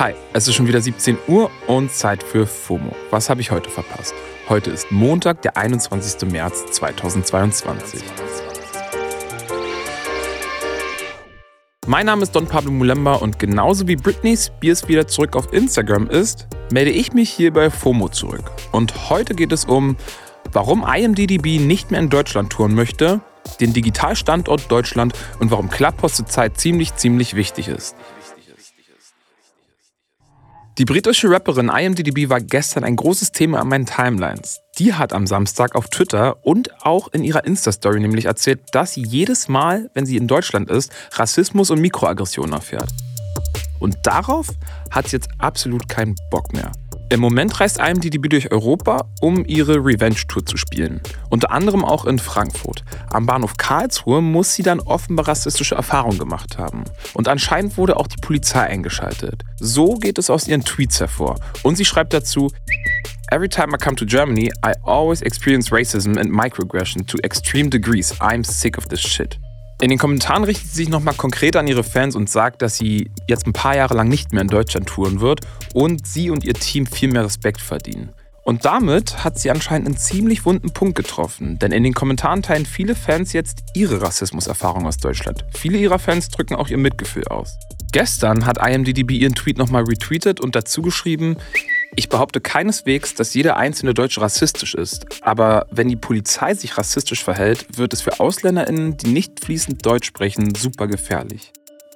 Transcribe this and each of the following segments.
Hi, es ist schon wieder 17 Uhr und Zeit für FOMO. Was habe ich heute verpasst? Heute ist Montag, der 21. März 2022. Mein Name ist Don Pablo Mulemba und genauso wie Britney Spears wieder zurück auf Instagram ist, melde ich mich hier bei FOMO zurück. Und heute geht es um, warum IMDDB nicht mehr in Deutschland touren möchte, den Digitalstandort Deutschland und warum Clubhouse zurzeit ziemlich, ziemlich wichtig ist. Die britische Rapperin IMDb war gestern ein großes Thema an meinen Timelines. Die hat am Samstag auf Twitter und auch in ihrer Insta-Story nämlich erzählt, dass sie jedes Mal, wenn sie in Deutschland ist, Rassismus und Mikroaggressionen erfährt. Und darauf hat sie jetzt absolut keinen Bock mehr. Im Moment reist IMDb durch Europa, um ihre Revenge-Tour zu spielen. Unter anderem auch in Frankfurt. Am Bahnhof Karlsruhe muss sie dann offenbar rassistische Erfahrungen gemacht haben. Und anscheinend wurde auch die Polizei eingeschaltet. So geht es aus ihren Tweets hervor. Und sie schreibt dazu, Every time I come to Germany, I always experience racism and microaggression to extreme degrees. I'm sick of this shit. In den Kommentaren richtet sie sich nochmal konkret an ihre Fans und sagt, dass sie jetzt ein paar Jahre lang nicht mehr in Deutschland touren wird und sie und ihr Team viel mehr Respekt verdienen. Und damit hat sie anscheinend einen ziemlich wunden Punkt getroffen, denn in den Kommentaren teilen viele Fans jetzt ihre Rassismuserfahrung aus Deutschland. Viele ihrer Fans drücken auch ihr Mitgefühl aus. Gestern hat IMDb ihren Tweet nochmal retweetet und dazu geschrieben, ich behaupte keineswegs, dass jeder einzelne Deutsche rassistisch ist. Aber wenn die Polizei sich rassistisch verhält, wird es für AusländerInnen, die nicht fließend Deutsch sprechen, super gefährlich.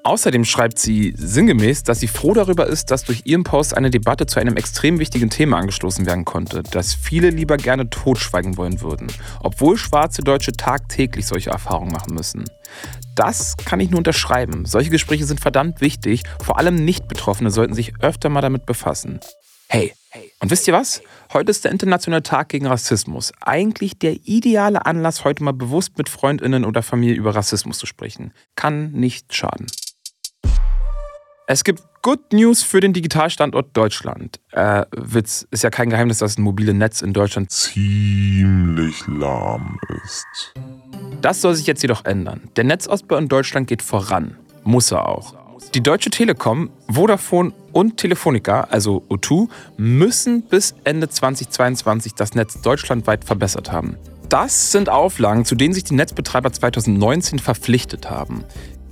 Außerdem schreibt sie sinngemäß, dass sie froh darüber ist, dass durch ihren Post eine Debatte zu einem extrem wichtigen Thema angestoßen werden konnte, das viele lieber gerne totschweigen wollen würden, obwohl schwarze Deutsche tagtäglich solche Erfahrungen machen müssen. Das kann ich nur unterschreiben. Solche Gespräche sind verdammt wichtig, vor allem Nicht-Betroffene sollten sich öfter mal damit befassen. Hey, und wisst ihr was? Heute ist der Internationale Tag gegen Rassismus. Eigentlich der ideale Anlass, heute mal bewusst mit Freundinnen oder Familie über Rassismus zu sprechen. Kann nicht schaden. Es gibt Good News für den Digitalstandort Deutschland. Äh, Witz, ist ja kein Geheimnis, dass ein mobiles Netz in Deutschland ziemlich lahm ist. Das soll sich jetzt jedoch ändern. Der Netzausbau in Deutschland geht voran. Muss er auch. Die Deutsche Telekom, Vodafone und Telefonica, also O2, müssen bis Ende 2022 das Netz deutschlandweit verbessert haben. Das sind Auflagen, zu denen sich die Netzbetreiber 2019 verpflichtet haben.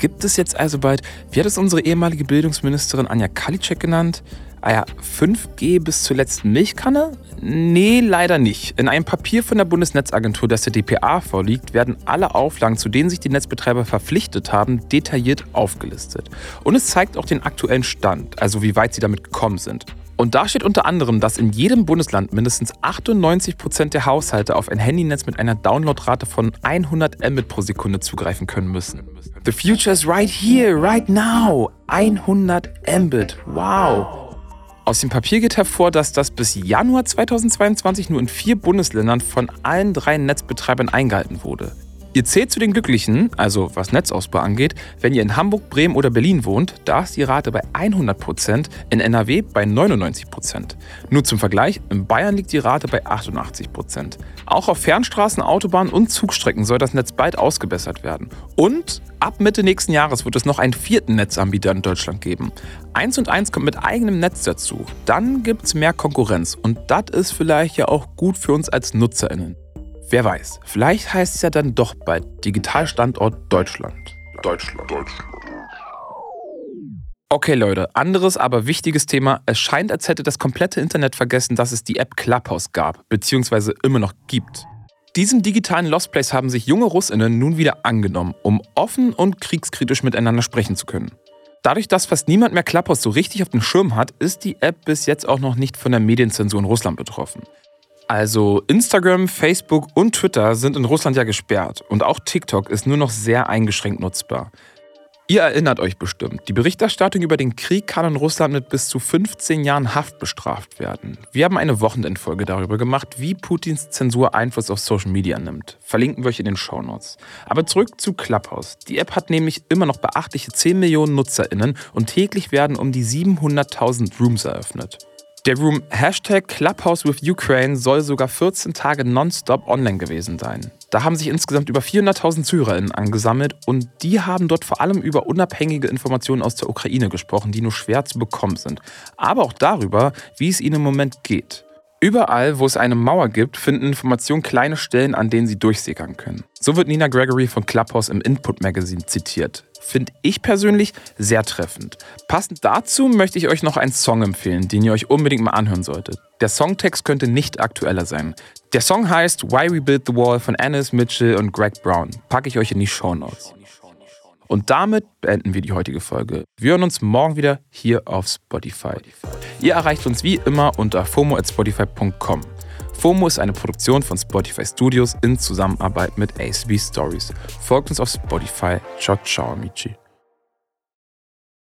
Gibt es jetzt also bald, wie hat es unsere ehemalige Bildungsministerin Anja Kalitschek genannt, Ah ja, 5G bis zur letzten Milchkanne? Nee, leider nicht. In einem Papier von der Bundesnetzagentur, das der DPA vorliegt, werden alle Auflagen, zu denen sich die Netzbetreiber verpflichtet haben, detailliert aufgelistet. Und es zeigt auch den aktuellen Stand, also wie weit sie damit gekommen sind. Und da steht unter anderem, dass in jedem Bundesland mindestens 98 Prozent der Haushalte auf ein Handynetz mit einer Downloadrate von 100 Mbit pro Sekunde zugreifen können müssen. The future is right here, right now. 100 Mbit. Wow. Aus dem Papier geht hervor, dass das bis Januar 2022 nur in vier Bundesländern von allen drei Netzbetreibern eingehalten wurde. Ihr zählt zu den Glücklichen, also was Netzausbau angeht, wenn ihr in Hamburg, Bremen oder Berlin wohnt, da ist die Rate bei 100%, in NRW bei 99%. Nur zum Vergleich, in Bayern liegt die Rate bei 88%. Auch auf Fernstraßen, Autobahnen und Zugstrecken soll das Netz bald ausgebessert werden. Und ab Mitte nächsten Jahres wird es noch einen vierten Netzanbieter in Deutschland geben. Eins und eins kommt mit eigenem Netz dazu. Dann gibt es mehr Konkurrenz und das ist vielleicht ja auch gut für uns als NutzerInnen. Wer weiß, vielleicht heißt es ja dann doch bald Digitalstandort Deutschland. Deutschland. Deutschland. Okay Leute, anderes, aber wichtiges Thema. Es scheint, als hätte das komplette Internet vergessen, dass es die App Clubhouse gab, beziehungsweise immer noch gibt. Diesem digitalen Lost Place haben sich junge Russinnen nun wieder angenommen, um offen und kriegskritisch miteinander sprechen zu können. Dadurch, dass fast niemand mehr Clubhouse so richtig auf dem Schirm hat, ist die App bis jetzt auch noch nicht von der Medienzensur in Russland betroffen. Also Instagram, Facebook und Twitter sind in Russland ja gesperrt und auch TikTok ist nur noch sehr eingeschränkt nutzbar. Ihr erinnert euch bestimmt, die Berichterstattung über den Krieg kann in Russland mit bis zu 15 Jahren Haft bestraft werden. Wir haben eine Wochenendfolge darüber gemacht, wie Putins Zensur Einfluss auf Social Media nimmt. Verlinken wir euch in den Shownotes. Aber zurück zu Clubhouse. Die App hat nämlich immer noch beachtliche 10 Millionen NutzerInnen und täglich werden um die 700.000 Rooms eröffnet. Der Room Hashtag Clubhouse with Ukraine soll sogar 14 Tage nonstop online gewesen sein. Da haben sich insgesamt über 400.000 SyrerInnen angesammelt und die haben dort vor allem über unabhängige Informationen aus der Ukraine gesprochen, die nur schwer zu bekommen sind. Aber auch darüber, wie es ihnen im Moment geht. Überall, wo es eine Mauer gibt, finden Informationen kleine Stellen, an denen sie durchsickern können. So wird Nina Gregory von Clubhouse im Input Magazine zitiert. Finde ich persönlich sehr treffend. Passend dazu möchte ich euch noch einen Song empfehlen, den ihr euch unbedingt mal anhören solltet. Der Songtext könnte nicht aktueller sein. Der Song heißt Why We Built the Wall von Annis Mitchell und Greg Brown. Packe ich euch in die Show Notes. Und damit beenden wir die heutige Folge. Wir hören uns morgen wieder hier auf Spotify. Ihr erreicht uns wie immer unter fomo@spotify.com. FOMO ist eine Produktion von Spotify Studios in Zusammenarbeit mit ACB Stories. Folgt uns auf Spotify. Ciao, ciao, amici.